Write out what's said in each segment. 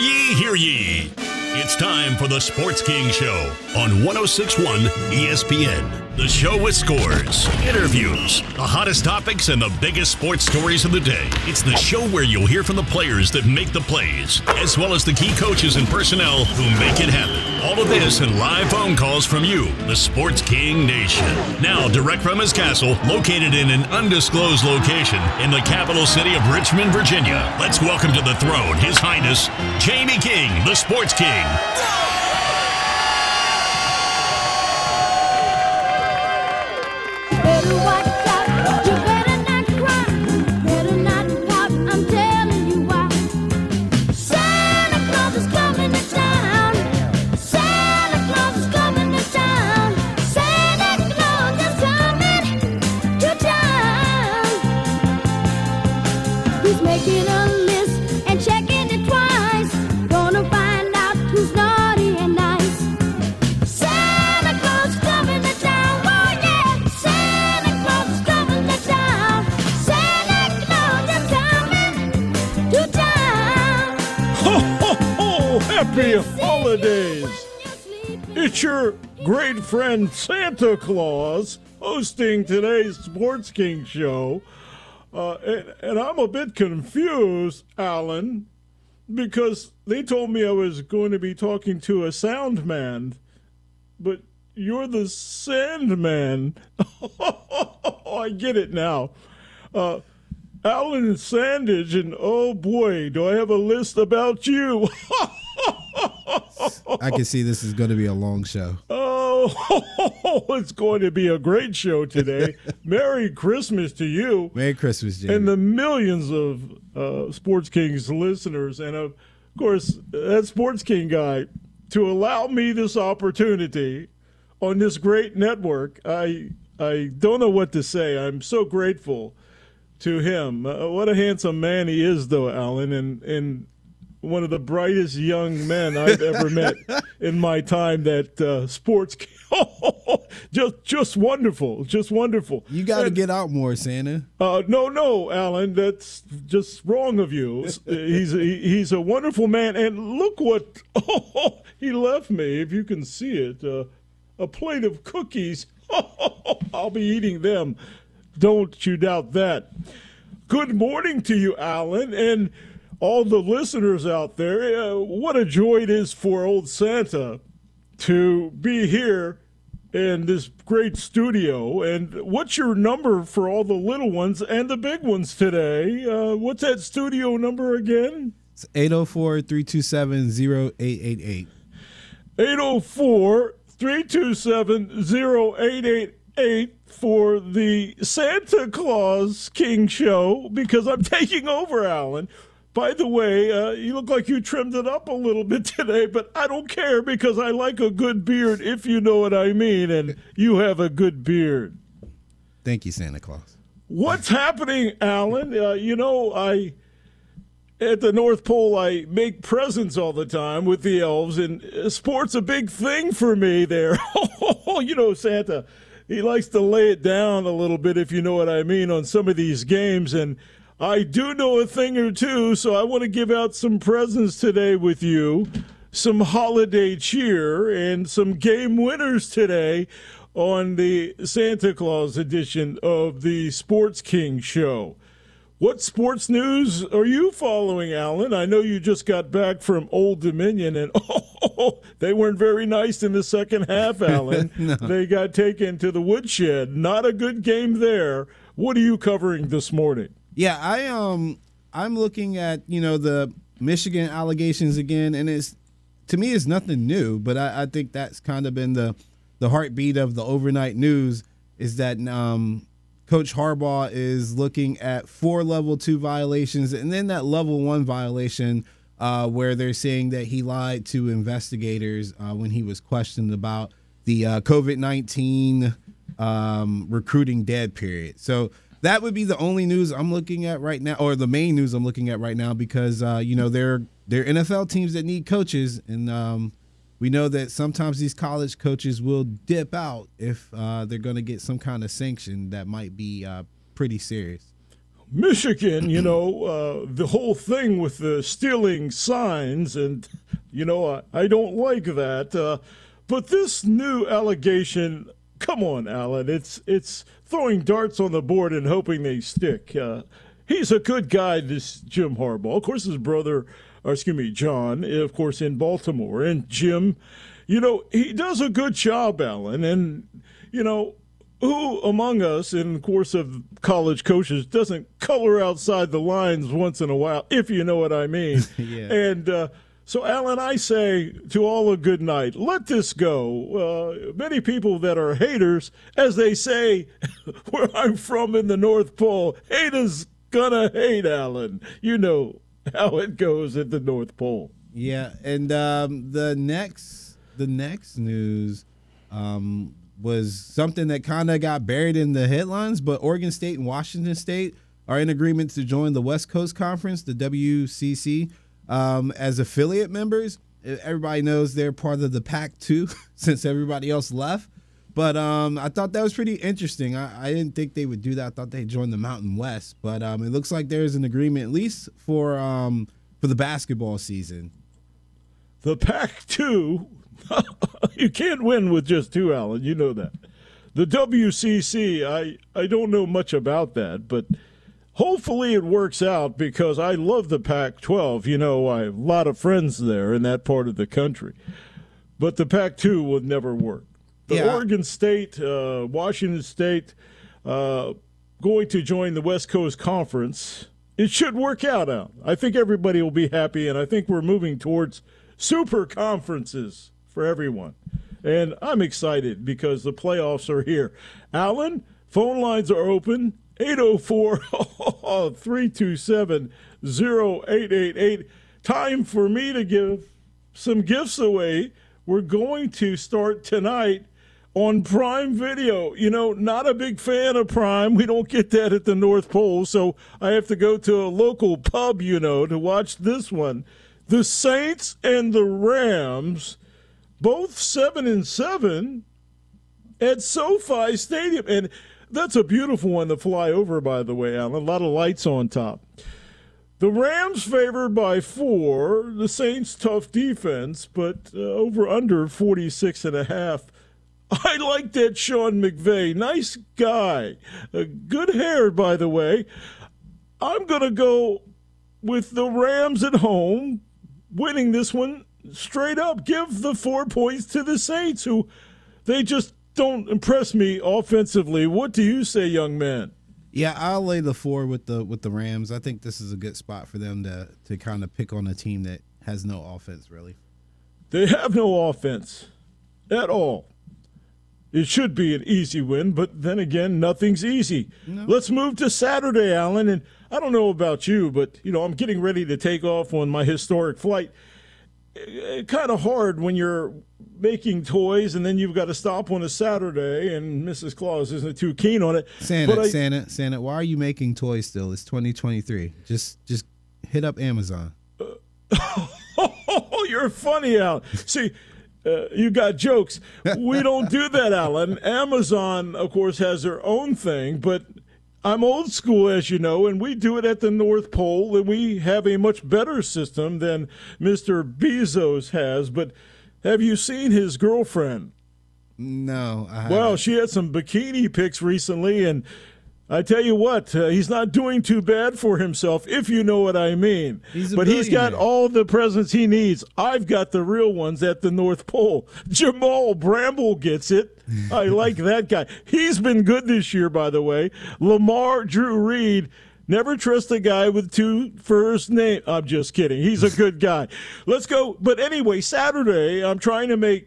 ye, hear ye. It's time for the Sports King Show on 1061 ESPN. The show with scores, interviews, the hottest topics, and the biggest sports stories of the day. It's the show where you'll hear from the players that make the plays, as well as the key coaches and personnel who make it happen. All of this and live phone calls from you, the Sports King Nation. Now, direct from his castle, located in an undisclosed location in the capital city of Richmond, Virginia. Let's welcome to the throne His Highness Jamie King, the Sports King. Friend Santa Claus hosting today's Sports King show. Uh, and, and I'm a bit confused, Alan, because they told me I was going to be talking to a sound man, but you're the Sandman. I get it now. Uh, Alan Sandage, and oh boy, do I have a list about you. I can see this is going to be a long show. Oh, it's going to be a great show today. Merry Christmas to you Merry Christmas, Jimmy. and the millions of uh, Sports Kings listeners. And of course, that Sports King guy, to allow me this opportunity on this great network, I, I don't know what to say. I'm so grateful to him. Uh, what a handsome man he is, though, Alan, and, and one of the brightest young men I've ever met in my time that uh, sports just just wonderful just wonderful you got to get out more, Santa. uh, no, no, Alan, that's just wrong of you. he's a, he's a wonderful man, and look what oh, he left me. If you can see it, uh, a plate of cookies. I'll be eating them. Don't you doubt that. Good morning to you, Alan, and all the listeners out there. Uh, what a joy it is for old Santa to be here in this great studio. And what's your number for all the little ones and the big ones today? Uh, what's that studio number again? It's 804 327 0888. 804 327 0888 for the Santa Claus King Show because I'm taking over, Alan. By the way, uh, you look like you trimmed it up a little bit today, but I don't care because I like a good beard, if you know what I mean, and you have a good beard. Thank you, Santa Claus. What's happening, Alan? Uh, you know, I at the North Pole I make presents all the time with the elves, and uh, sports a big thing for me there. you know, Santa, he likes to lay it down a little bit, if you know what I mean, on some of these games, and I do know a thing or two, so I want to give out some presents today with you, some holiday cheer, and some game winners today on the Santa Claus edition of the Sports King Show. What sports news are you following, Alan? I know you just got back from Old Dominion, and oh, they weren't very nice in the second half, Alan. no. They got taken to the woodshed. Not a good game there. What are you covering this morning? Yeah, I um I'm looking at, you know, the Michigan allegations again, and it's to me it's nothing new, but I, I think that's kind of been the the heartbeat of the overnight news is that um Coach Harbaugh is looking at four level two violations and then that level one violation uh, where they're saying that he lied to investigators uh, when he was questioned about the uh, COVID 19 um, recruiting dead period. So that would be the only news I'm looking at right now, or the main news I'm looking at right now, because, uh, you know, they're, they're NFL teams that need coaches. And um, we know that sometimes these college coaches will dip out if uh, they're going to get some kind of sanction that might be uh, pretty serious. Michigan, you know, uh, the whole thing with the stealing signs, and, you know, I, I don't like that. Uh, but this new allegation, come on, Alan, it's, it's throwing darts on the board and hoping they stick. Uh, he's a good guy, this Jim Harbaugh. Of course, his brother, or excuse me, John, of course, in Baltimore. And Jim, you know, he does a good job, Alan. And, you know, who among us, in the course of college coaches, doesn't color outside the lines once in a while, if you know what I mean? Yeah. And uh, so, Alan, I say to all a good night. Let this go. Uh, many people that are haters, as they say where I'm from in the North Pole, haters gonna hate, Alan. You know how it goes at the North Pole. Yeah, and um, the next the next news um, was something that kind of got buried in the headlines, but Oregon State and Washington State are in agreement to join the West Coast Conference, the WCC, um, as affiliate members. Everybody knows they're part of the Pac-2 since everybody else left. But um, I thought that was pretty interesting. I, I didn't think they would do that. I thought they'd join the Mountain West, but um, it looks like there's an agreement at least for um, for the basketball season. The Pack 2, you can't win with just two, Alan. You know that. The WCC, I, I don't know much about that, but hopefully it works out because I love the Pac 12. You know, I have a lot of friends there in that part of the country. But the Pac 2 would never work. The Yeah. Oregon State, uh, Washington State, uh, going to join the West Coast Conference. It should work out. Out. I think everybody will be happy, and I think we're moving towards super conferences for everyone. And I'm excited because the playoffs are here. Alan, phone lines are open 804 327 0888. Time for me to give some gifts away. We're going to start tonight on Prime Video. You know, not a big fan of Prime. We don't get that at the North Pole, so I have to go to a local pub, you know, to watch this one. The Saints and the Rams, both 7 and 7 at SoFi Stadium. And that's a beautiful one to fly over, by the way, Alan. A lot of lights on top. The Rams favored by four. The Saints tough defense, but uh, over under 46 and a half. I like that Sean McVay. Nice guy. Uh, good hair, by the way. I'm going to go with the Rams at home, winning this one straight up. Give the four points to the Saints, who they just don't impress me offensively. What do you say, young man? Yeah, I'll lay the four with the with the Rams. I think this is a good spot for them to to kind of pick on a team that has no offense really. They have no offense at all. It should be an easy win, but then again, nothing's easy. Let's move to Saturday, Alan. And I don't know about you, but you know, I'm getting ready to take off on my historic flight. Kind of hard when you're making toys and then you've got to stop on a Saturday, and Mrs. Claus isn't too keen on it. Santa, I- Santa, Santa, why are you making toys still? It's 2023. Just just hit up Amazon. Oh, you're funny, Alan. See, uh, you got jokes. We don't do that, Alan. Amazon, of course, has their own thing, but I'm old school, as you know, and we do it at the North Pole, and we have a much better system than Mr. Bezos has. But have you seen his girlfriend? No, I Well, haven't. she had some bikini pics recently, and I tell you what, uh, he's not doing too bad for himself, if you know what I mean. He's but he's got all the presents he needs. I've got the real ones at the North Pole. Jamal Bramble gets it. I like that guy. He's been good this year, by the way. Lamar Drew Reed. Never trust a guy with two first names. I'm just kidding. He's a good guy. Let's go. But anyway, Saturday, I'm trying to make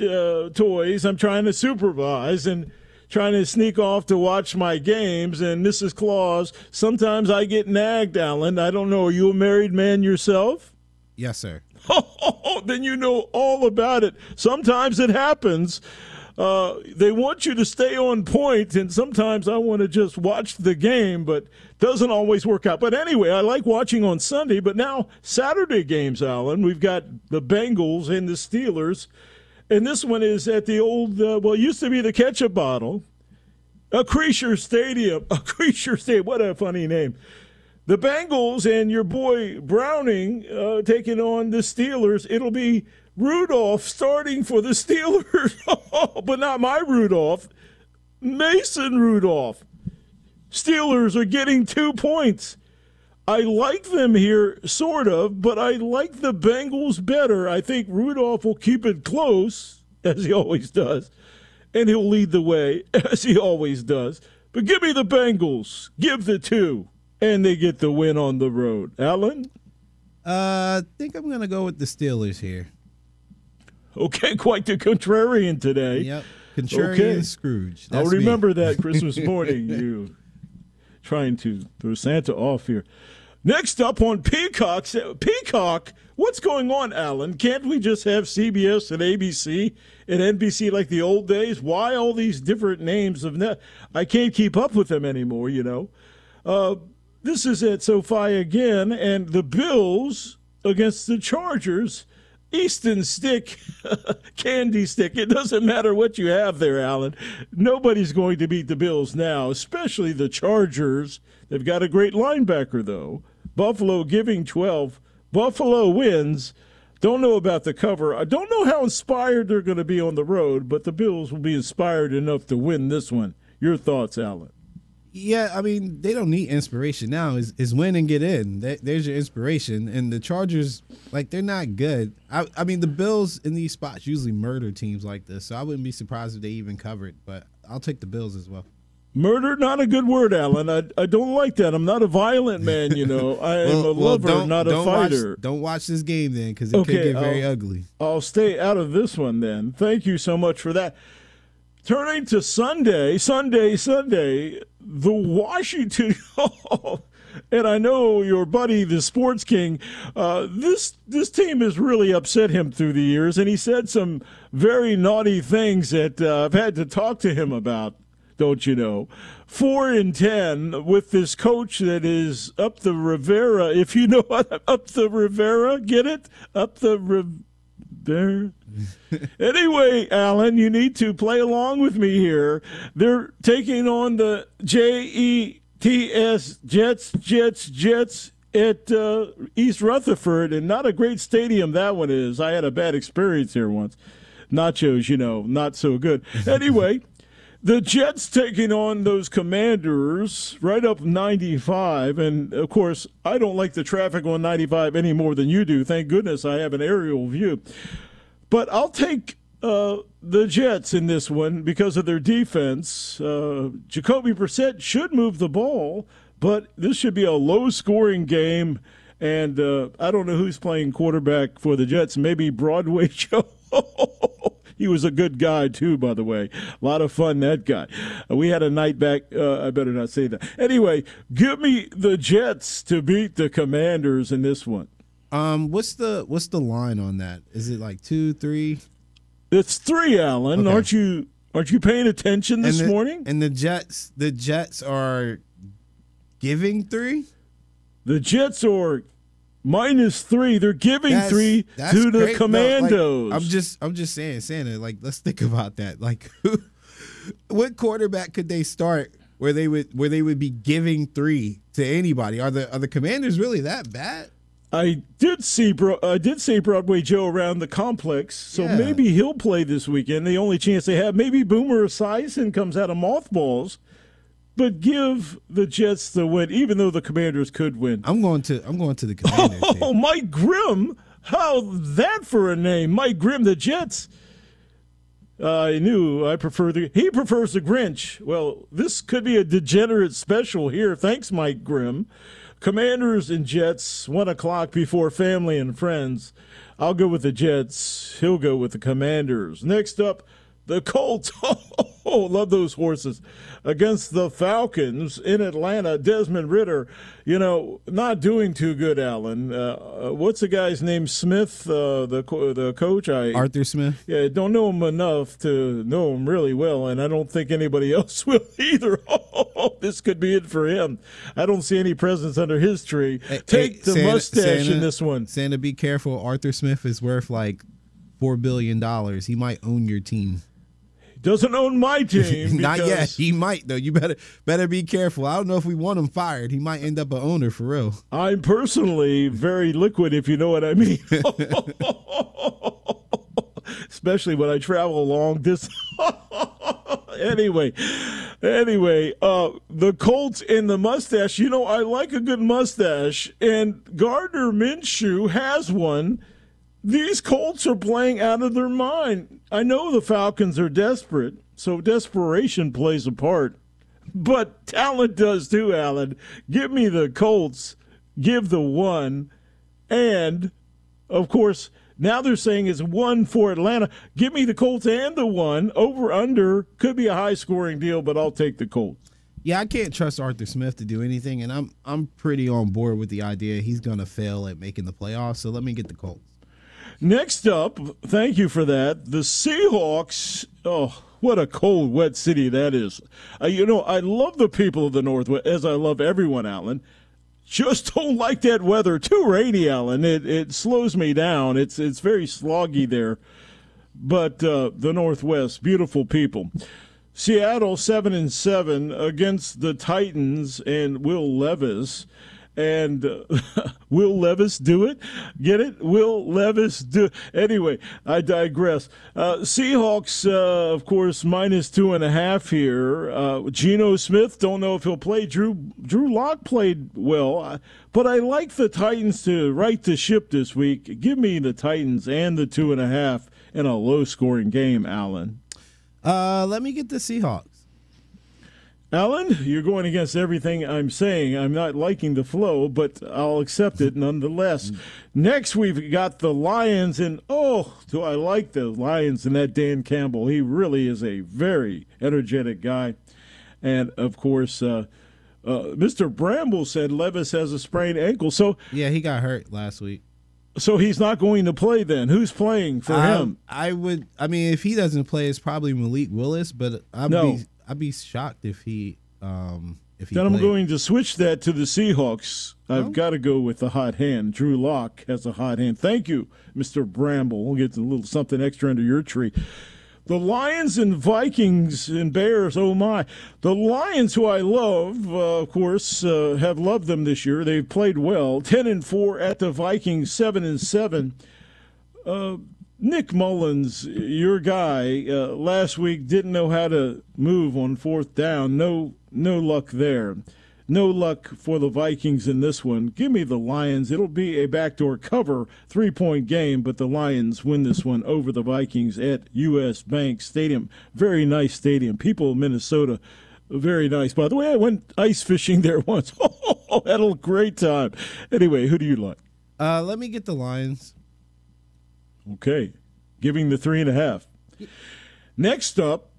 uh, toys. I'm trying to supervise and trying to sneak off to watch my games. And Mrs. Claus, sometimes I get nagged, Alan. I don't know. Are you a married man yourself? yes, sir. Oh, then you know all about it. Sometimes it happens. Uh, they want you to stay on point, and sometimes I want to just watch the game, but doesn't always work out. But anyway, I like watching on Sunday. But now Saturday games, Alan. We've got the Bengals and the Steelers, and this one is at the old. Uh, well, used to be the ketchup bottle. Acrisure Stadium. Acrisure Stadium. What a funny name. The Bengals and your boy Browning uh, taking on the Steelers. It'll be Rudolph starting for the Steelers, but not my Rudolph. Mason Rudolph. Steelers are getting two points. I like them here, sort of, but I like the Bengals better. I think Rudolph will keep it close, as he always does, and he'll lead the way, as he always does. But give me the Bengals. Give the two, and they get the win on the road. Alan? Uh, I think I'm gonna go with the Steelers here. Okay, quite the contrarian today. Yep, contrarian Okay. Scrooge. I'll That's me. remember that Christmas morning. you trying to throw Santa off here. Next up on Peacock, Peacock. What's going on, Alan? Can't we just have CBS and ABC and NBC like the old days? Why all these different names of net? I can't keep up with them anymore. You know. Uh, this is at SoFi again, and the Bills against the Chargers. Easton Stick, candy stick. It doesn't matter what you have there, Alan. Nobody's going to beat the Bills now, especially the Chargers. They've got a great linebacker, though. Buffalo giving 12. Buffalo wins. Don't know about the cover. I don't know how inspired they're going to be on the road, but the Bills will be inspired enough to win this one. Your thoughts, Alan? Yeah, I mean they don't need inspiration now. Is is win and get in. There's your inspiration. And the Chargers, like they're not good. I I mean the Bills in these spots usually murder teams like this, so I wouldn't be surprised if they even covered. But I'll take the Bills as well. Murder, not a good word, Alan. I, I don't like that. I'm not a violent man, you know. I am a lover, don't- not a don't fighter. Watch, don't watch this game then, because it Okay, could get very I'll- ugly. I'll stay out of this one then. Thank you so much for that. Turning to Sunday, Sunday, Sunday, the Washington. and I know your buddy, the Sports King. Uh, this this team has really upset him through the years, and he said some very naughty things that uh, I've had to talk to him about. Don't you know? Four and ten with this coach that is up the Rivera. If you know what up the Rivera, get it up the Rivera. anyway, Alan, you need to play along with me here. They're taking on the J E T S Jets, Jets, Jets at uh, East Rutherford, and not a great stadium that one is. I had a bad experience here once. Nachos, you know, not so good. Anyway. The Jets taking on those commanders right up 95. And of course, I don't like the traffic on 95 any more than you do. Thank goodness I have an aerial view. But I'll take uh, the Jets in this one because of their defense. Uh, Jacoby Brissett should move the ball, but this should be a low scoring game. And uh, I don't know who's playing quarterback for the Jets. Maybe Broadway Joe. He was a good guy too, by the way. A lot of fun, that guy. Uh, we had a night back. Uh, I better not say that. Anyway, give me the Jets to beat the Commanders in this one. Um, what's the what's the line on that? Is it like two, three? It's three, Alan. Okay. Aren't you? Aren't you paying attention this and the, morning? And the Jets, the Jets are giving three. The Jets are minus three. They're giving That's- three that's to the great. No, like, Commandos. I'm just, I'm just saying, Santa. Like, let's think about that. Like, what quarterback could they start where they would, where they would be giving three to anybody? Are the, are the Commanders really that bad? I did see Bro- I did see Broadway Joe around the complex, so Yeah. maybe he'll play this weekend. The only chance they have, maybe Boomer Esiason comes out of mothballs, but give the Jets the win, even though the Commanders could win. I'm going to, I'm going to the Commanders. here. Oh, Mike Grimm! How that for a name, Mike Grimm? The Jets. Uh, I knew I prefer the. He prefers the Grinch. Well, this could be a degenerate special here. Thanks, Mike Grimm. Commanders and Jets, one o'clock before family and friends. I'll go with the Jets. He'll go with the Commanders. Next up, the Colts. Oh, love those horses. Against the Falcons in Atlanta, Desmond Ridder, you know, not doing too good, Alan. Uh, uh, what's the guy's name? Smith, uh, the, the coach? I Arthur Smith. yeah, I don't know him enough to know him really well, and I don't think anybody else will either. Oh, this could be it for him. I don't see any presents under his tree. Hey, Take hey, the Santa- mustache Santa- in this one. Santa, be careful. Arthur Smith is worth like four billion dollars. He might own your team. Doesn't own my team. Not yet. He might though. You better better be careful. I don't know if we want him fired. He might end up an owner for real. I'm personally very liquid, if you know what I mean. Especially when I travel long distance. anyway, anyway, uh, the Colts and the mustache. You know, I like a good mustache, and Gardner Minshew has one. These Colts are playing out of their mind. I know the Falcons are desperate, so desperation plays a part. But talent does too, Alan. Give me the Colts. Give the one. And, of course, now they're saying it's one for Atlanta. Give me the Colts and the one. Over under could be a high scoring deal, but I'll take the Colts. Yeah, I can't trust Arthur Smith to do anything, and I'm I'm pretty on board with the idea he's gonna fail at making the playoffs. So let me get the Colts. Next up, thank you for that. The Seahawks. Oh, what a cold, wet city that is. Uh, you know, I love the people of the Northwest, as I love everyone, Alan. Just don't like that weather. Too rainy, Alan. It it slows me down. It's it's very sloggy there. But uh, the Northwest, beautiful people. Seattle seven and seven against the Titans and Will Levis. And uh, will Levis do it? Get it? Will Levis do? Anyway, I digress. Uh, Seahawks, uh, of course, minus two and a half here. Uh, Geno Smith, don't know if he'll play. Drew Drew Lock played well, uh, but I like the Titans to right the ship this week. Give me the Titans and the two and a half in a low scoring game, Alan. Uh, let me get the Seahawks. Alan, you're going against everything I'm saying. I'm not liking the flow, but I'll accept it nonetheless. Next, we've got the Lions, and oh, do I like the Lions and that Dan Campbell. He really is a very energetic guy. And of course, uh, uh, Mr. Bramble said Levis has a sprained ankle, so Yeah, he got hurt last week. so he's not going to play. Then who's playing for him? Um, I would. I mean, if he doesn't play, it's probably Malik Willis. But I'd No. be I'd be shocked if he um if he. Then I'm going to switch that to the Seahawks. I've Oh. got to go with the hot hand. Drew Lock has a hot hand. Thank you, Mr. Bramble. We'll get a little something extra under your tree. The Lions and Vikings and Bears, oh my. The Lions, who I love, uh, of course, uh, have loved them this year. They've played well. 10 and 4 at the Vikings, 7 and 7. Nick Mullens, your guy, uh, last week didn't know how to move on fourth down. No, no luck there. No luck for the Vikings in this one. Give me the Lions. It'll be a backdoor cover, three point game, but the Lions win this one over the Vikings at U.S. Bank Stadium. Very nice stadium. People of Minnesota, very nice. By the way, I went ice fishing there once. Oh, had a great time. Anyway, who do you like? Uh, let me get the Lions. Okay. Giving the three and a half. Next up,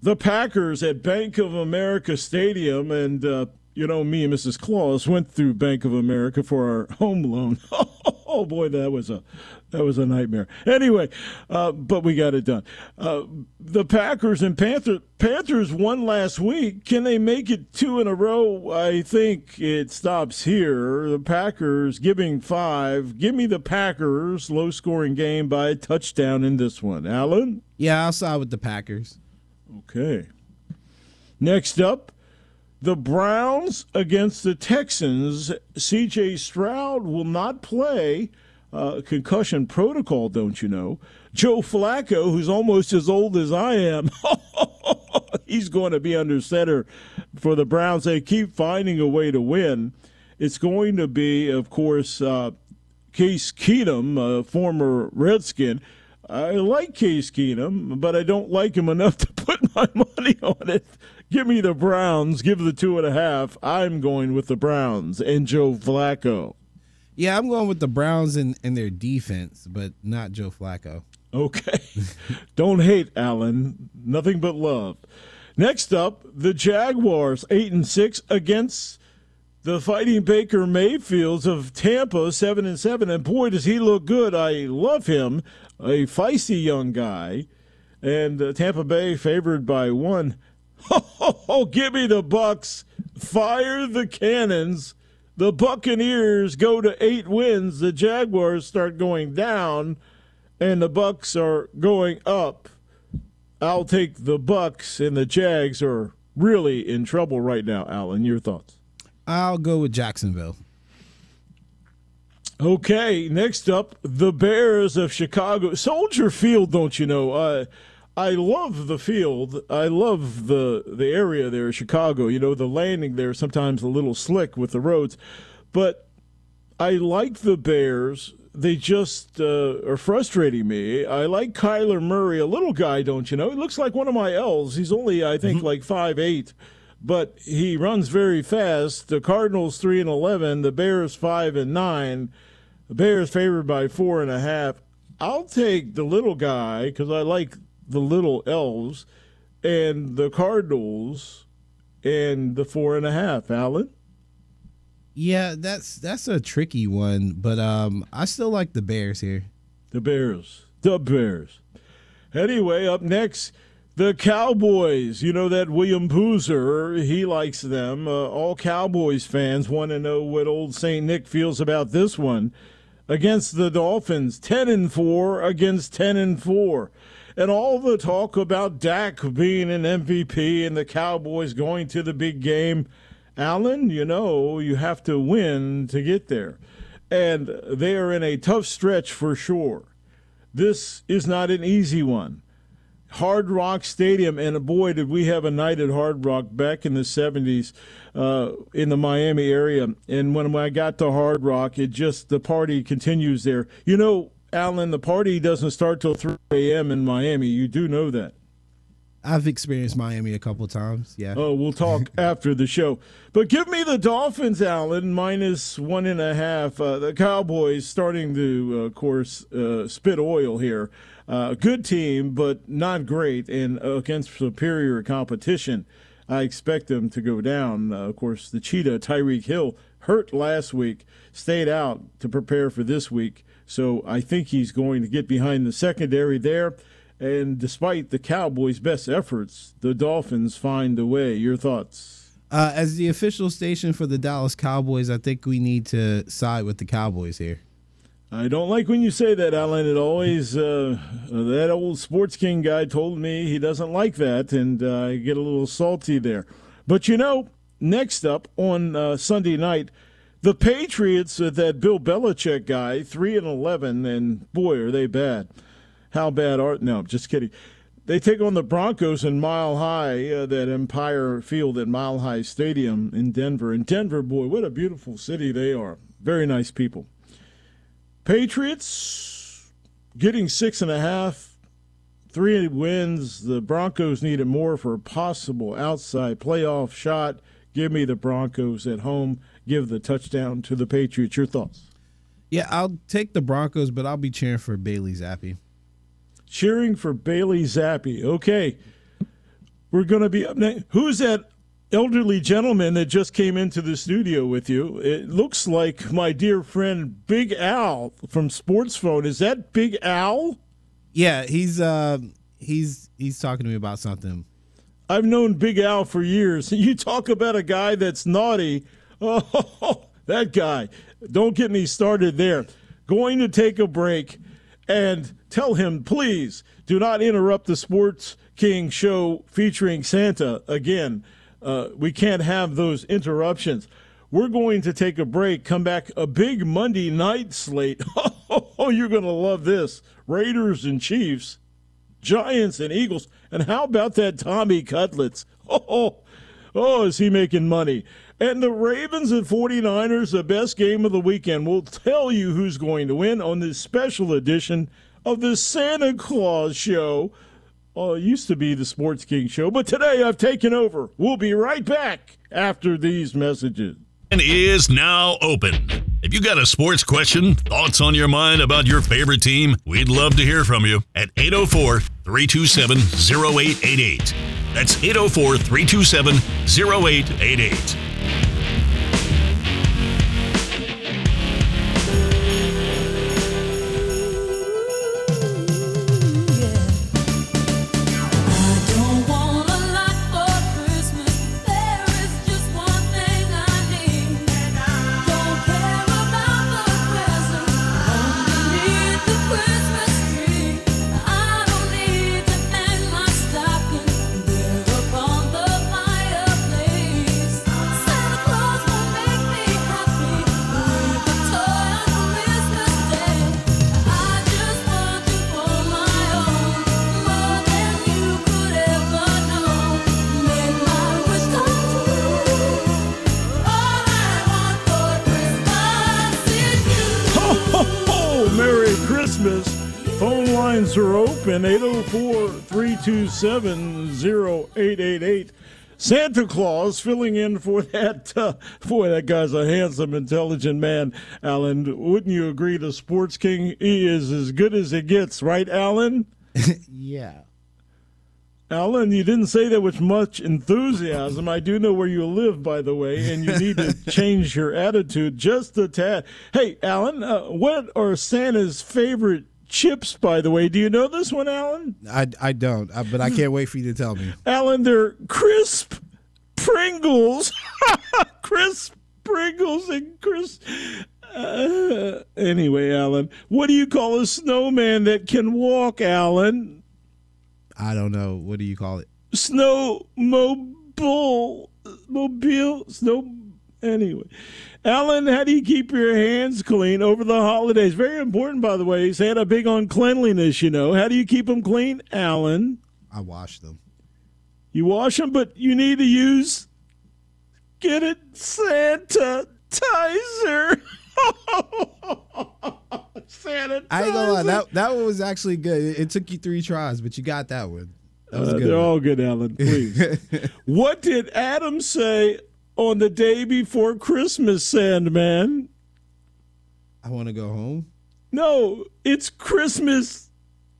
the Packers at Bank of America Stadium. And, uh, you know, me and Mrs. Claus went through Bank of America for our home loan. oh, boy, that was a. That was a nightmare. Anyway, uh, but we got it done. Uh, the Packers and Panther, Panthers won last week. Can they make it two in a row? I think it stops here. The Packers giving five. Give me the Packers. Low scoring game by a touchdown in this one. Alan? Yeah, I'll side with the Packers. Okay. Next up, the Browns against the Texans. CJ Stroud will not play. Uh, concussion protocol, don't you know? Joe Flacco, who's almost as old as I am, he's going to be under center for the Browns. They keep finding a way to win. It's going to be, of course, uh, Case Keenum, a former Redskin. I like Case Keenum, but I don't like him enough to put my money on it. Give me the Browns. Give the two and a half. I'm going with the Browns and Joe Flacco. Yeah, I'm going with the Browns and, and their defense, but not Joe Flacco. Okay. Don't hate, Alan. Nothing but love. Next up, the Jaguars, eight and six against the Fighting Baker Mayfields of Tampa, seven and seven. And boy, does he look good! I love him. A feisty young guy, and uh, Tampa Bay favored by one. Oh, give me the Bucks! Fire the cannons! The Buccaneers go to eight wins. The Jaguars start going down and the Bucks are going up. I'll take the Bucks, and the Jags are really in trouble right now. Alan, your thoughts? I'll go with Jacksonville. Okay, next up, the Bears of Chicago. Soldier Field, don't you know? Uh, I love the field. I love the the area there, Chicago. You know, the landing there sometimes a little slick with the roads, but I like the Bears. They just uh, are frustrating me. I like Kyler Murray, a little guy, don't you know? He looks like one of my L's. He's only, I think, like five eight, but he runs very fast. The Cardinals three and eleven. The Bears five and nine. The Bears favored by four and a half. I'll take the little guy because I like the little elves and the Cardinals and the four and a half. Alan? Yeah, that's that's a tricky one, but um, I still like the Bears here. The Bears. The Bears. Anyway, up next, the Cowboys. You know that William Boozer, he likes them. Uh, all Cowboys fans want to know what old St. Nick feels about this one against the Dolphins. 10 and 4 against 10 and 4 and all the talk about Dak being an MVP and the Cowboys going to the big game. Alan, you know, you have to win to get there. And they are in a tough stretch for sure. This is not an easy one. Hard Rock Stadium, and boy, did we have a night at Hard Rock back in the 70s uh, in the Miami area. And when I got to Hard Rock, it just, the party continues there. You know, Alan, the party doesn't start till 3 a.m. in Miami. You do know that. I've experienced Miami a couple times. Yeah. Oh, we'll talk after the show. But give me the Dolphins, Alan, minus one and a half. Uh, the Cowboys starting to, uh, of course, uh, spit oil here. Uh, good team, but not great, and against superior competition. I expect them to go down. Uh, of course, the Cheetah, Tyreek Hill, hurt last week, stayed out to prepare for this week. So I think he's going to get behind the secondary there. And despite the Cowboys' best efforts, the Dolphins find a way. Your thoughts? Uh, as the official station for the Dallas Cowboys, I think we need to side with the Cowboys here. I don't like when you say that, Alan. It always uh, that old sports king guy told me he doesn't like that, and uh, I get a little salty there. But you know, next up on uh, Sunday night, the Patriots, uh, that Bill Belichick guy, three and eleven, and boy, are they bad. How bad are? No, just kidding. They take on the Broncos in Mile High, uh, that Empower Field at Mile High Stadium in Denver. And Denver, boy, what a beautiful city they are. Very nice people. Patriots getting six and a half, three wins. The Broncos needed more for a possible outside playoff shot. Give me the Broncos at home give the touchdown to the Patriots. Your thoughts? Yeah, I'll take the Broncos, but I'll be cheering for Bailey Zappe. Cheering for Bailey Zappe. Okay. We're going to be up next. Who's that elderly gentleman that just came into the studio with you? It looks like my dear friend Big Al from Sports Phone. Is that Big Al? Yeah, he's uh he's he's talking to me about something. I've known Big Al for years. You talk about a guy that's naughty. Oh, that guy. Don't get me started there. Going to take a break and tell him, please, do not interrupt the Sports King show featuring Santa again. Uh, we can't have those interruptions. We're going to take a break, come back, a big Monday night slate. Oh, you're going to love this. Raiders and Chiefs, Giants and Eagles. And how about that Tommy Cutlets? Oh, oh, is he making money? And the Ravens and 49ers, the best game of the weekend. We'll tell you who's going to win on this special edition of the Santa Claus Show. Oh, it used to be the Sports King Show, but today I've taken over. We'll be right back after these messages. And is now open. If you got a sports question, thoughts on your mind about your favorite team, we'd love to hear from you at 804 327 0888. That's 804 327 0888. Phone lines are open 804 327 0888. Santa Claus filling in for that. Uh, boy, that guy's a handsome, intelligent man, Alan. Wouldn't you agree The Sports King? He is as good as it gets, right, Alan? Yeah. Alan, you didn't say that with much enthusiasm. I do know where you live, by the way, and you need to change your attitude just a tad. Hey, Alan, uh, what are Santa's favorite chips, by the way? Do you know this one, Alan? I, I don't, uh, but I can't wait for you to tell me. Alan, they're crisp Pringles. crisp Pringles and crisp. Uh, anyway, Alan, what do you call a snowman that can walk, Alan? I don't know. What do you call it? snow mobile mobile snow anyway alan how do you keep your hands clean over the holidays very important by the way santa big on cleanliness you know how do you keep them clean alan I wash them. you wash them but you need to use get it sanitizer sanitizer I ain't gonna lie. That that one was actually good. It, it took you three tries, but you got that one. That was Uh, good. they're one. all good, Alan. Please. what did Adam say on the day before Christmas, Sandman? I want to go home. No, it's Christmas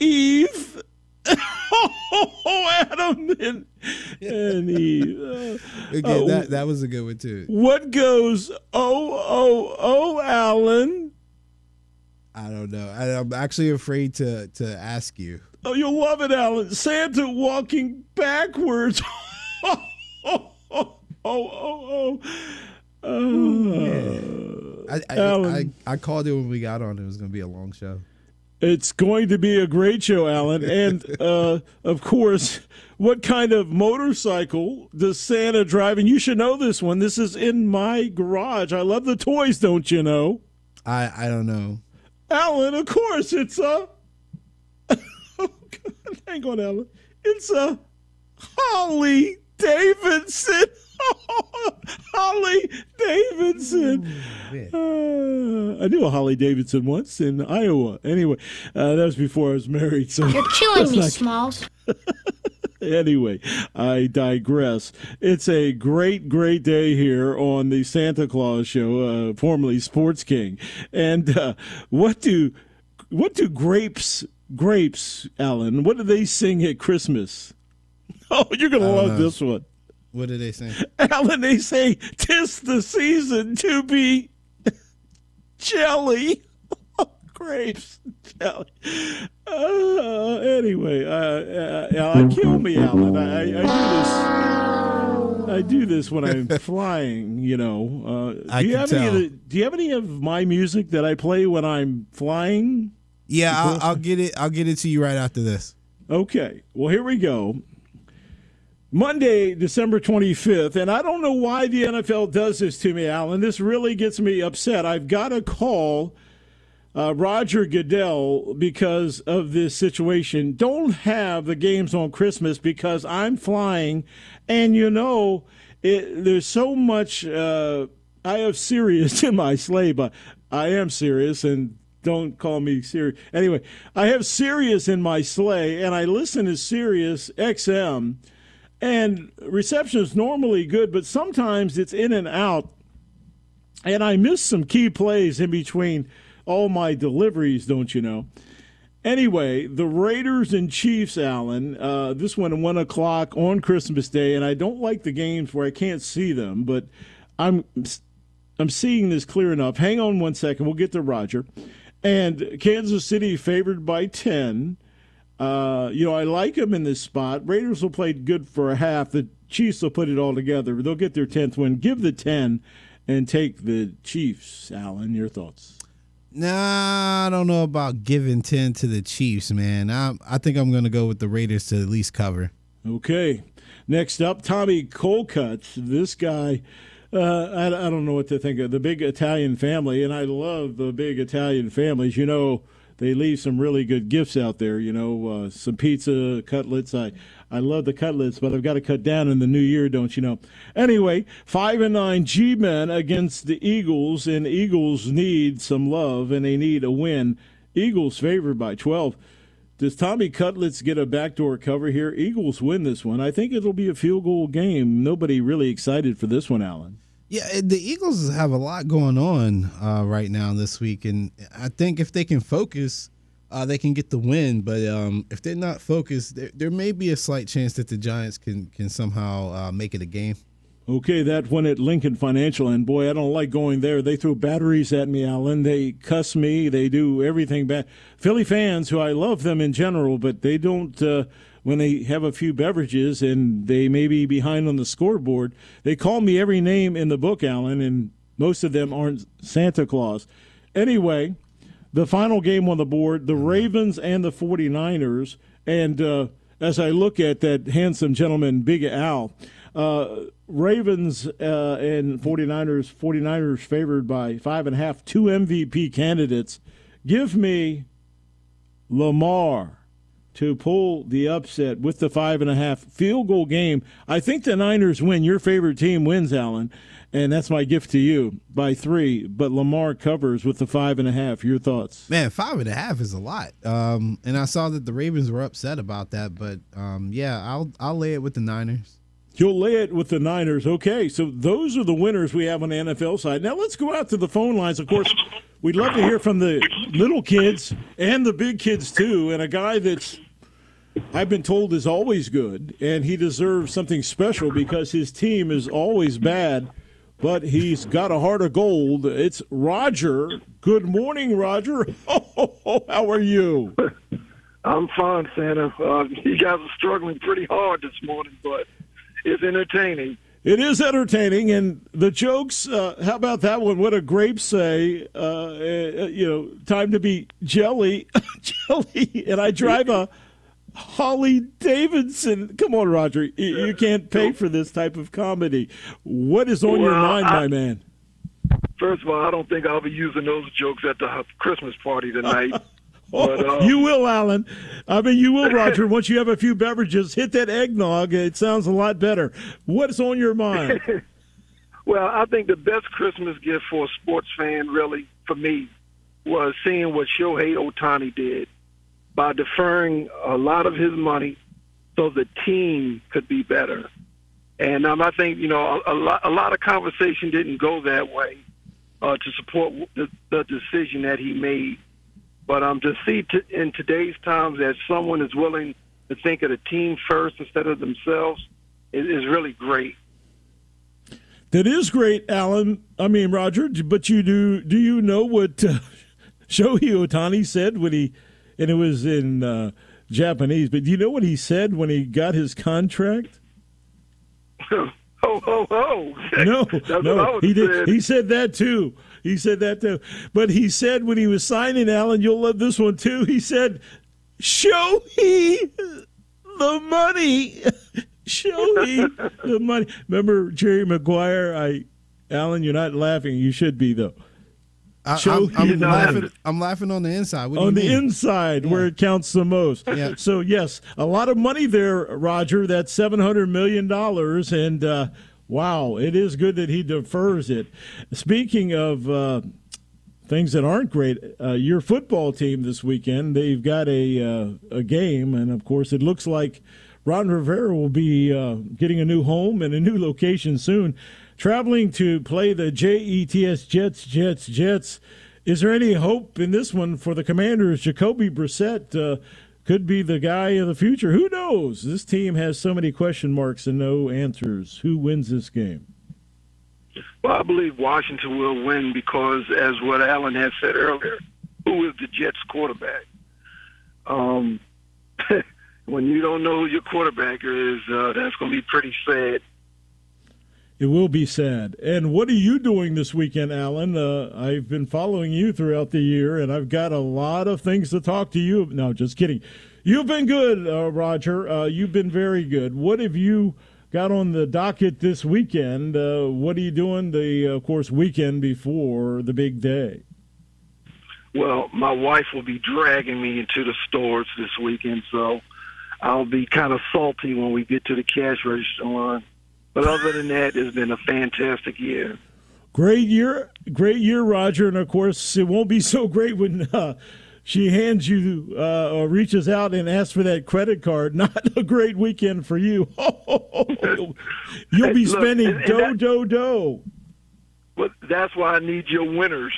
Eve. oh, Adam and, and Eve. Uh, Okay, uh, that that was a good one too. what goes? Oh, oh, oh, Alan. I don't know. I, I'm actually afraid to to ask you. Oh, you'll love it, Alan. Santa walking backwards. oh, oh, oh, oh. Uh, I I, Alan. I I called it when we got on. It was gonna be a long show. It's going to be a great show, Alan. And uh, of course, what kind of motorcycle does Santa drive? And you should know this one. This is in my garage. I love the toys, don't you know? I I don't know. Alan, of course, it's a. Oh, God. Hang on, Alan. It's a Holly Davidson. Holly Davidson. Uh, I knew a Holly Davidson once in Iowa. Anyway, uh, that was before I was married. So You're killing me, not- Smalls. anyway, I digress. It's a great, great day here on the Santa Claus Show, uh, formerly Sports King. And uh, what do what do grapes grapes, Alan? What do they sing at Christmas? Oh, you're gonna love know. this one, What did they say? Alan. They say tis the season to be jelly. grapes, jelly. Uh, anyway, uh, uh, uh, kill me, Alan. I, I, I do this. I do this when I'm flying. You know. Uh, I do you can have any? Of tell. the, do you have any of my music that I play when I'm flying? Yeah, I'll, I'll get it. I'll get it to you right after this. Okay. Well, here we go. Monday, December 25th, and I don't know why the NFL does this to me, Alan. This really gets me upset. I've got to call uh, Roger Goodell because of this situation. Don't have the games on Christmas because I'm flying, and you know, it, there's so much. Uh, I have Sirius in my sleigh, but I am serious, and don't call me serious. Anyway, I have Sirius in my sleigh, and I listen to Sirius XM, and reception is normally good, but sometimes it's in and out and I missed some key plays in between all my deliveries, don't you know? Anyway, the Raiders and Chiefs, Alan. Uh, this one at one o'clock on Christmas Day, and I don't like the games where I can't see them, but I'm I'm seeing this clear enough. Hang on one second, we'll get to Roger. And Kansas City favored by ten. Uh, you know, I like them in this spot. Raiders will play good for a half. The Chiefs will put it all together. They'll get their tenth win. Give the ten and take the Chiefs. Alan, your thoughts? Nah, I don't know about giving ten to the Chiefs, man. I I think I'm gonna go with the Raiders to at least cover. Okay. Next up, Tommy Colcutt. This guy, uh, I, I don't know what to think of. The big Italian family, and I love the big Italian families. You know, they leave some really good gifts out there. You know, uh, some pizza, cutlets. I, I love the cutlets, but I've got to cut down in the new year, don't you know? Anyway, five and nine G-men against the Eagles, and Eagles need some love, and they need a win. Eagles favored by 12. Does Tommy Cutlets get a backdoor cover here? Eagles win this one. I think it'll be a field goal game. Nobody really excited for this one, Alan. Yeah, the Eagles have a lot going on uh, right now this week, and I think if they can focus, uh, they can get the win. But um, if they're not focused, there, there, may be a slight chance that the Giants can can somehow uh, make it a game. Okay, that one at Lincoln Financial, and boy, I don't like going there. They throw batteries at me, Alan. They cuss me. They do everything bad. Philly fans, who I love them in general, but they don't. When they have a few beverages and they may be behind on the scoreboard, they call me every name in the book, Alan, and most of them aren't Santa Claus. Anyway, the final game on the board, the Ravens and the 49ers. And uh, as I look at that handsome gentleman, Big Al, uh, Ravens uh, and 49ers, 49ers favored by five and a half, two MVP candidates. Give me Lamar to pull the upset with the five and a half field goal game. I think the Niners win. Your favorite team wins, Alan, and that's my gift to you by three. But Lamar covers with the five and a half. Your thoughts? Man, five and a half is a lot. Um, and I saw that the Ravens were upset about that, but um, yeah, I'll I'll lay it with the Niners. You'll lay it with the Niners. Okay, so those are the winners we have on the NFL side. Now let's go out to the phone lines. Of course, we'd love to hear from the little kids and the big kids too, and a guy that's I've been told is always good, and he deserves something special because his team is always bad, but he's got a heart of gold. It's Roger. Good morning, Roger. Oh, how are you? I'm fine, Santa. Uh, you guys are struggling pretty hard this morning, but it's entertaining. It is entertaining, and the jokes. Uh, how about that one? What a grape say? Uh, uh, you know, time to be jelly, jelly. And I drive a Harley Davidson. Come on, Roger. You, can't pay for this type of comedy. What is on well, your mind, I, my man? First of all, I don't think I'll be using those jokes at the Christmas party tonight. But, uh, you will, Alan. I mean, you will, Roger. Once you have a few beverages, hit that eggnog. It sounds a lot better. What's on your mind? well, I think the best Christmas gift for a sports fan, really, for me, was seeing what Shohei Ohtani did by deferring a lot of his money so the team could be better. And um, I think you know a, a, lot, a lot of conversation didn't go that way uh, to support the, the decision that he made. But um, to see t- in today's times that someone is willing to think of the team first instead of themselves is, is really great. That is great, Alan. I mean, Roger. But you do do you know what uh, Shohei Ohtani said when he and it was in uh, Japanese. But do you know what he said when he got his contract? oh, oh, oh! No, no, he did. He said that too. He said that too. But he said when he was signing, Alan, you'll love this one too. He said, "Show me the money." Show me the money. Remember Jerry Maguire? I, Alan, you're not laughing. You should be though. I, am I'm laughing. I'm laughing on the inside. What on the mean? inside, yeah. where it counts the most. Yeah. So yes, a lot of money there, Roger. That's seven hundred million dollars, and uh, wow, it is good that he defers it. Speaking of. Uh, things that aren't great. Uh, your football team this weekend, they've got a uh, a game, and of course, it looks like Ron Rivera will be uh, getting a new home and a new location soon traveling to play the JETS Jets, Jets, Jets. Is there any hope in this one for the Commanders? Jacoby Brissett uh, could be the guy of the future. Who knows? This team has so many question marks and no answers. Who wins this game? Well, I believe Washington will win because, as what Alan had said earlier, who is the Jets quarterback? Um, when you don't know who your quarterback is, uh, that's going to be pretty sad. It will be sad. And what are you doing this weekend, Alan? Uh, I've been following you throughout the year, and I've got a lot of things to talk to you. No, just kidding. You've been good, uh, Roger. Uh, you've been very good. What have you got on the docket this weekend? Uh, what are you doing the, of course, weekend before the big day? Well, my wife will be dragging me into the stores this weekend, so I'll be kind of salty when we get to the cash register line. But other than that, it's been a fantastic year. Great year, great year, Roger. And of course, it won't be so great when uh, she hands you uh, or reaches out and asks for that credit card, not a great weekend for you. You'll be Look, spending and- and dough, that- dough, dough. But that's why I need your winners.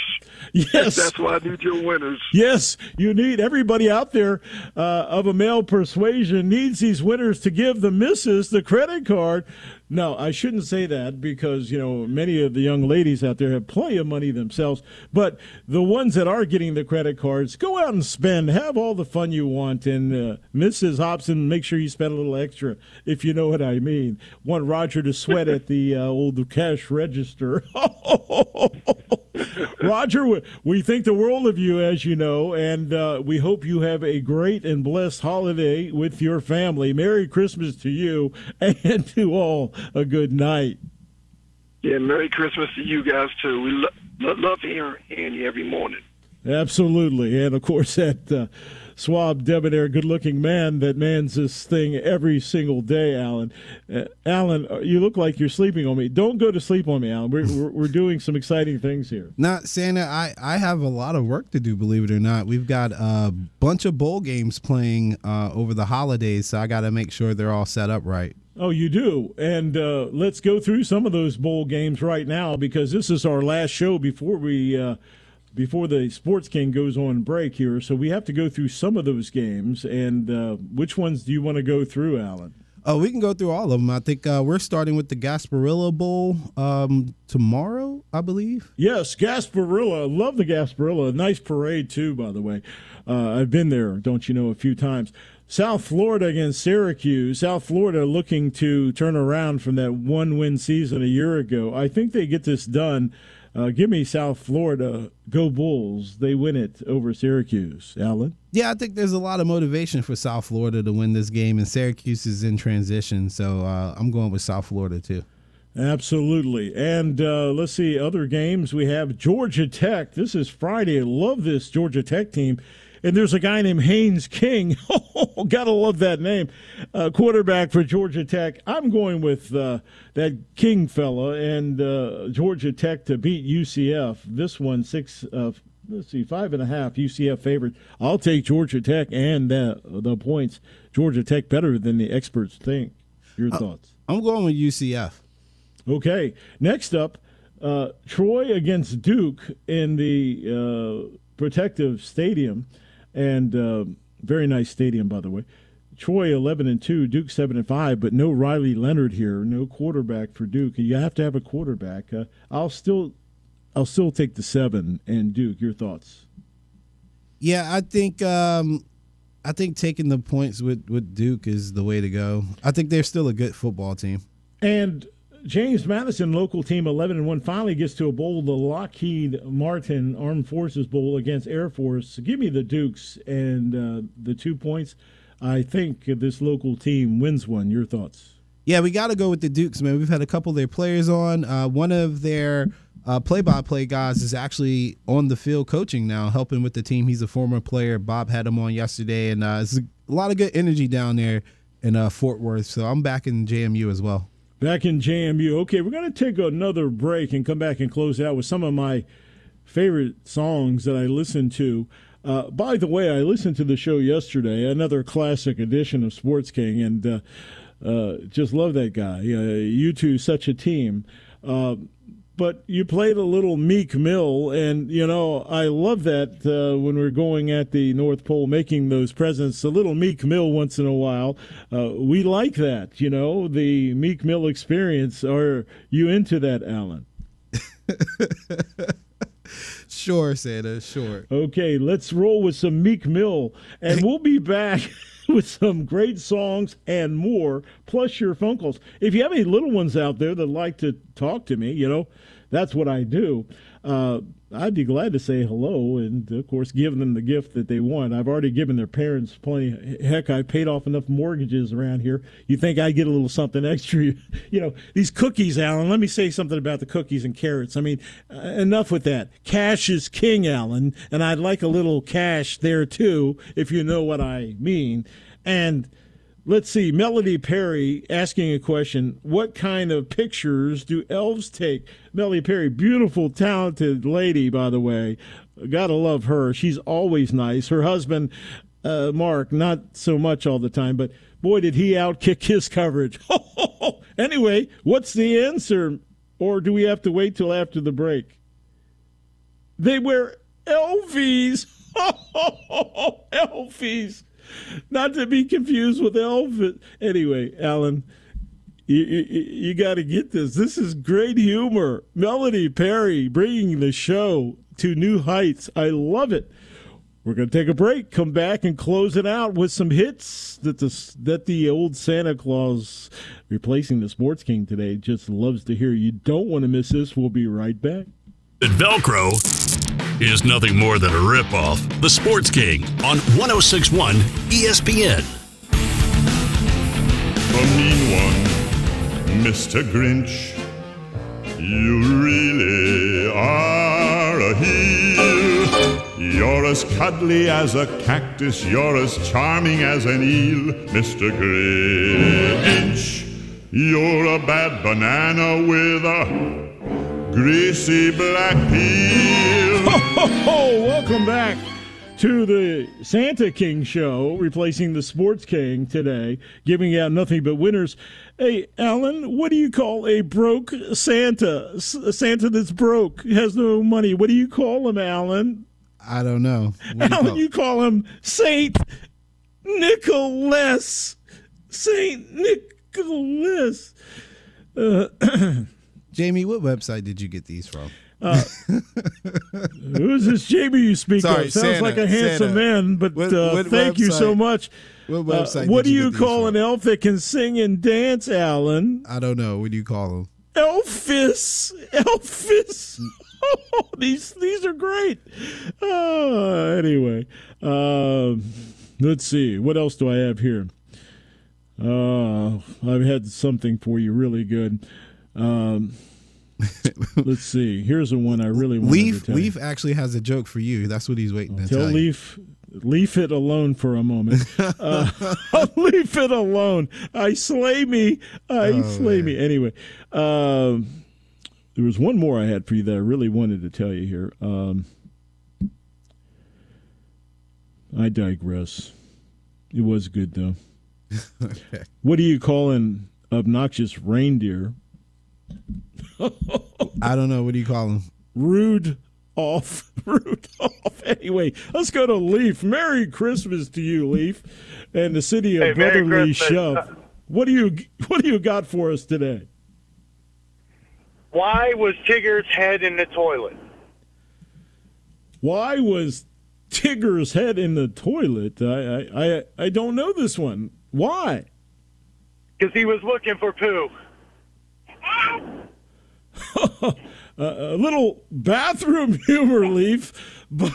Yes. That's why I need your winners. Yes, you need everybody out there uh, of a male persuasion needs these winners to give the missus the credit card. No, I shouldn't say that because you know many of the young ladies out there have plenty of money themselves. But the ones that are getting the credit cards, go out and spend, have all the fun you want, and uh, Mrs. Hobson, make sure you spend a little extra if you know what I mean. Want Roger to sweat at the uh, old cash register. Roger, we- think the world of you, as you know, and uh, we hope you have a great and blessed holiday with your family. Merry Christmas to you and to all a good night. Yeah, Merry Christmas to you guys too. We lo- lo- love hearing, hearing you every morning. Absolutely. And of course, that uh, suave, debonair, good looking man that mans this thing every single day, Alan. Uh, Alan, uh, you look like you're sleeping on me. Don't go to sleep on me, Alan. We're, we're, we're doing some exciting things here. Not Santa. I I have a lot of work to do. Believe it or not, we've got a bunch of bowl games playing uh, over the holidays, so I got to make sure they're all set up right. Oh, you do. And uh, let's go through some of those bowl games right now because this is our last show before we uh, before the Sports King goes on break here. So we have to go through some of those games. And uh, which ones do you want to go through, Alan? Oh, we can go through all of them. I think uh, we're starting with the Gasparilla Bowl um, tomorrow, I believe. Yes, Gasparilla. Love the Gasparilla. Nice parade too, by the way. Uh, I've been there, don't you know, a few times. South Florida against Syracuse. South Florida looking to turn around from that one-win season a year ago. I think they get this done. Uh, give me South Florida. Go Bulls. They win it over Syracuse. Alan. Yeah, I think there's a lot of motivation for South Florida to win this game, and Syracuse is in transition, so uh, I'm going with South Florida too. Absolutely. And uh, let's see, other games. We have Georgia Tech. This is Friday. I love this Georgia Tech team. And there's a guy named Haynes King. Gotta love that name. Uh, quarterback for Georgia Tech. I'm going with uh, that King fella and uh, Georgia Tech to beat UCF. This one, six, uh, let's see, five and a half UCF favorite. I'll take Georgia Tech and uh, the points. Georgia Tech better than the experts think. Your thoughts? I'm going with UCF. Okay. Next up, uh, Troy against Duke in the uh, Protective Stadium, and uh, very nice stadium, by the way. Troy eleven and two, Duke seven and five, but no Riley Leonard here, no quarterback for Duke. You have to have a quarterback. Uh, I'll still, I'll still take the seven and Duke. Your thoughts? Yeah, I think um, I think taking the points with, with Duke is the way to go. I think they're still a good football team. And James Madison, local team, eleven and one, finally gets to a bowl, the Lockheed Martin Armed Forces Bowl against Air Force. Give me the Dukes and uh, the two points. I think this local team wins one. Your thoughts? Yeah, we got to go with the Dukes, man. We've had a couple of their players on. Uh, one of their uh, play-by-play guys is actually on the field coaching now, helping with the team. He's a former player. Bob had him on yesterday, and uh, it's a lot of good energy down there in uh, Fort Worth. So I'm back in JMU as well. Back in JMU. Okay, we're going to take another break and come back and close out with some of my favorite songs that I listen to. Uh, by the way, I listened to the show yesterday, another classic edition of Sports King, and uh, uh, just love that guy. Uh, you two, such a team. But you played a little Meek Mill, and you know I love that uh, when we're going at the North Pole, making those presents. A little Meek Mill once in a while, uh, we like that. You know the Meek Mill experience. Are you into that, Alan? Sure, Santa. Sure. Okay, let's roll with some Meek Mill, and we'll be back with some great songs and more, plus your phone calls. If you have any little ones out there that like to talk to me, you know, that's what I do. Uh, I'd be glad to say hello and, of course, give them the gift that they want. I've already given their parents plenty. Heck, I paid off enough mortgages around here. You think I'd get a little something extra? You know, these cookies, Alan. Let me say something about the cookies and carrots. I mean, uh, enough with that. Cash is king, Alan, and I'd like a little cash there too, if you know what I mean. And Let's see, Melody Perry asking a question. What kind of pictures do elves take? Melody Perry, beautiful, talented lady, by the way. Gotta love her. She's always nice. Her husband, uh, Mark, not so much all the time, but boy, did he outkick his coverage. anyway, what's the answer? Or do we have to wait till after the break? They wear Elvies. Elfies. Not to be confused with Elvis. Anyway, Alan, you, you, you got to get this. This is great humor. Melody Perry bringing the show to new heights. I love it. We're going to take a break, come back, and close it out with some hits that the that the old Santa Claus replacing the Sports King today just loves to hear. You don't want to miss this. We'll be right back. That Velcro is nothing more than a ripoff. The Sports King on 1061 ESPN. The mean one, Mr. Grinch. You really are a heel. You're as cuddly as a cactus, you're as charming as an eel, Mr. Grinch. You're a bad banana with a greasy black peel. Oh, welcome back to the Santa King show, replacing the Sports King today, giving out nothing but winners. Hey, Alan, what do you call a broke Santa? S- A Santa that's broke, has no money. What do you call him, Alan? I don't know. What do you Alan, call- you call him Saint Nicholas. Saint Nicholas. Uh, Jamie, what website did you get these from? Who's this Jamie you speak Sorry, of? Sounds Santa, like a handsome Santa. man, but What- uh, what thank you so much. What Uh, website? what did do you you call from? an elf that can sing and dance, Alan? I don't know. What do you call them? Elfis, Elfis. Oh, these these are great. Uh, anyway, um, let's see. What else do I have here? Uh, I've had something for you really good. Um, let's see. Here's the one I really wanted to Leaf. you. Actually has a joke for you. That's what he's waiting to Tell tell you. Leaf, leave it alone for a moment. Uh, leave it alone. I slay me. I Oh, slay me. Anyway, um, there was one more I had for you that I really wanted to tell you here. Um, I digress. It was good though. Okay. What do you call an obnoxious reindeer? I don't know. What do you call them? rude off rude off anyway let's go to leaf merry christmas to you leaf and the city of Hey, Merry brotherly Christmas. shove what do you what do you got for us today Why was Tigger's head in the toilet? why was tigger's head in the toilet i i i, I don't know this one why Because he was looking for poo. a little bathroom humor leaf but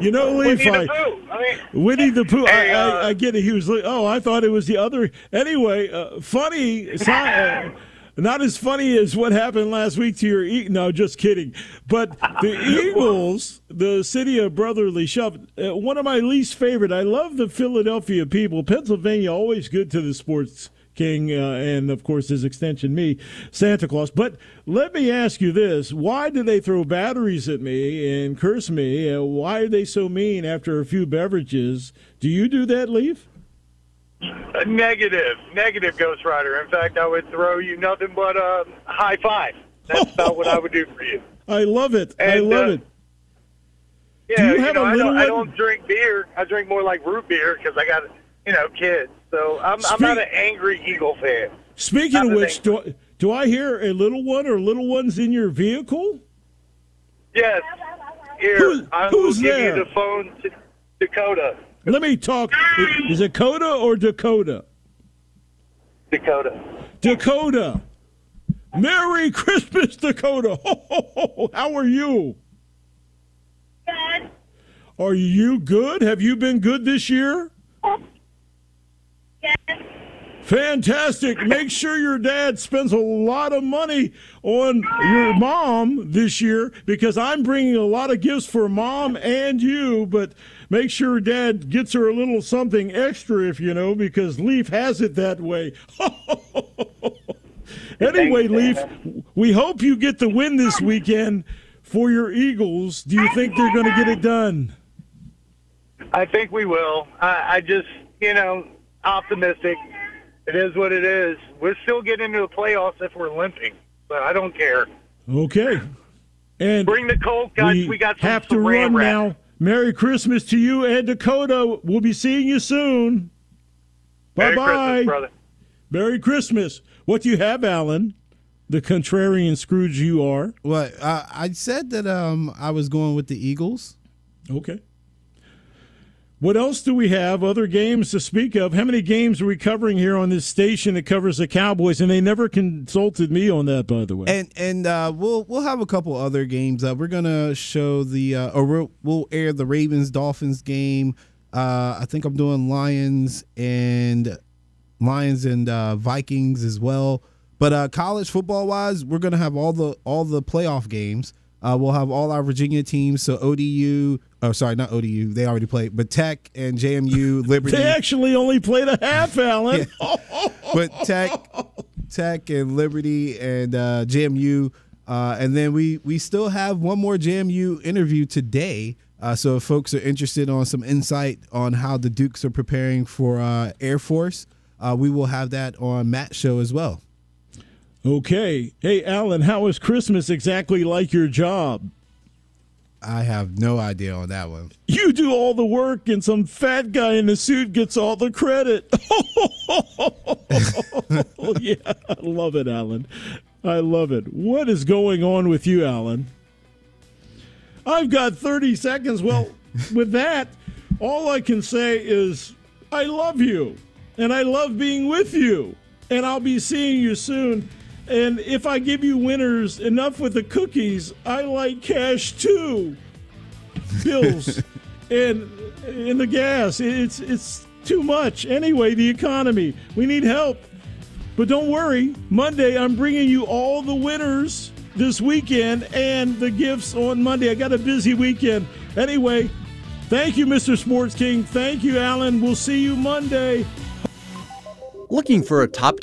you know leaf Winnie I, the Pooh. I mean, Winnie the Pooh. Hey, I, uh, I, I get it. He was like, oh, I thought it was the other. Anyway, uh, funny. si- uh, not as funny as what happened last week to your e- no, just kidding. But the Eagles, the city of brotherly shove, uh, one of my least favorite. I love the Philadelphia people. Pennsylvania always good to the sports king, uh, and of course his extension, me, Santa Claus. But let me ask you this: Why do they throw batteries at me and curse me? Uh, why are they so mean after a few beverages? Do you do that, Leaf? a negative, negative Ghost Rider. In fact, I would throw you nothing but a high five. That's about what I would do for you. I love it. I love uh, it. Yeah, you have know, a I, little don't, I don't drink beer. I drink more like root beer because I got, you know, kids. So I'm, I'm not an angry Eagle fan. Speaking not of which, do, do I hear a little one or little ones in your vehicle? Yes. Here, Who- I will who's give there? you the phone to Dakota. Let me talk. Is it Coda or Dakota? Dakota. Dakota. Merry Christmas, Dakota. Ho, ho, ho. How are you? Good. Are you good? Have you been good this year? Fantastic. Make sure your dad spends a lot of money on your mom this year because I'm bringing a lot of gifts for mom and you, but make sure dad gets her a little something extra if you know because Leaf has it that way. anyway, Leaf, we hope you get the win this weekend for your Eagles. Do you think they're going to get it done? I think we will. I, I just, you know, optimistic. It is what it is. We'll still get into the playoffs if we're limping, but I don't care. Okay. And Bring the Colt, guys. we, We, got some have to run wrap. now. Merry Christmas to you and Dakota. We'll be seeing you soon. Bye bye, brother. Merry Christmas. What do you have, Alan? The contrarian Scrooge you are. Well, I, I said that um I was going with the Eagles. Okay. What else do we have? Other games to speak of? How many games are we covering here on this station that covers the Cowboys? And they never consulted me on that, by the way. And and uh, we'll we'll have a couple other games. Uh, we're gonna show the uh, or we'll, we'll air the Ravens Dolphins game. Uh, I think I'm doing Lions and Lions and uh, Vikings as well. But uh, college football wise, we're gonna have all the all the playoff games. Uh, we'll have all our Virginia teams. So ODU, oh sorry, not ODU. They already played, but Tech and JMU, Liberty. they actually only played a half, Alan. but Tech, Tech and Liberty and uh, JMU, uh, and then we we still have one more JMU interview today. Uh, so if folks are interested on some insight on how the Dukes are preparing for uh, Air Force, uh, we will have that on Matt's show as well. Okay. Hey, Alan, how is Christmas exactly like your job? I have no idea on that one. You do all the work, and some fat guy in a suit gets all the credit. Oh, yeah, I love it, Alan. I love it. What is going on with you, Alan? I've got 30 seconds. Well, with that, all I can say is I love you, and I love being with you, and I'll be seeing you soon. And if I give you winners enough with the cookies, I like cash too bills and in the gas. It's it's too much. Anyway, the economy. We need help. But don't worry. Monday, I'm bringing you all the winners this weekend and the gifts on Monday. I got a busy weekend. Anyway, thank you, Mr. Sports King. Thank you, Alan. We'll see you Monday. Looking for a top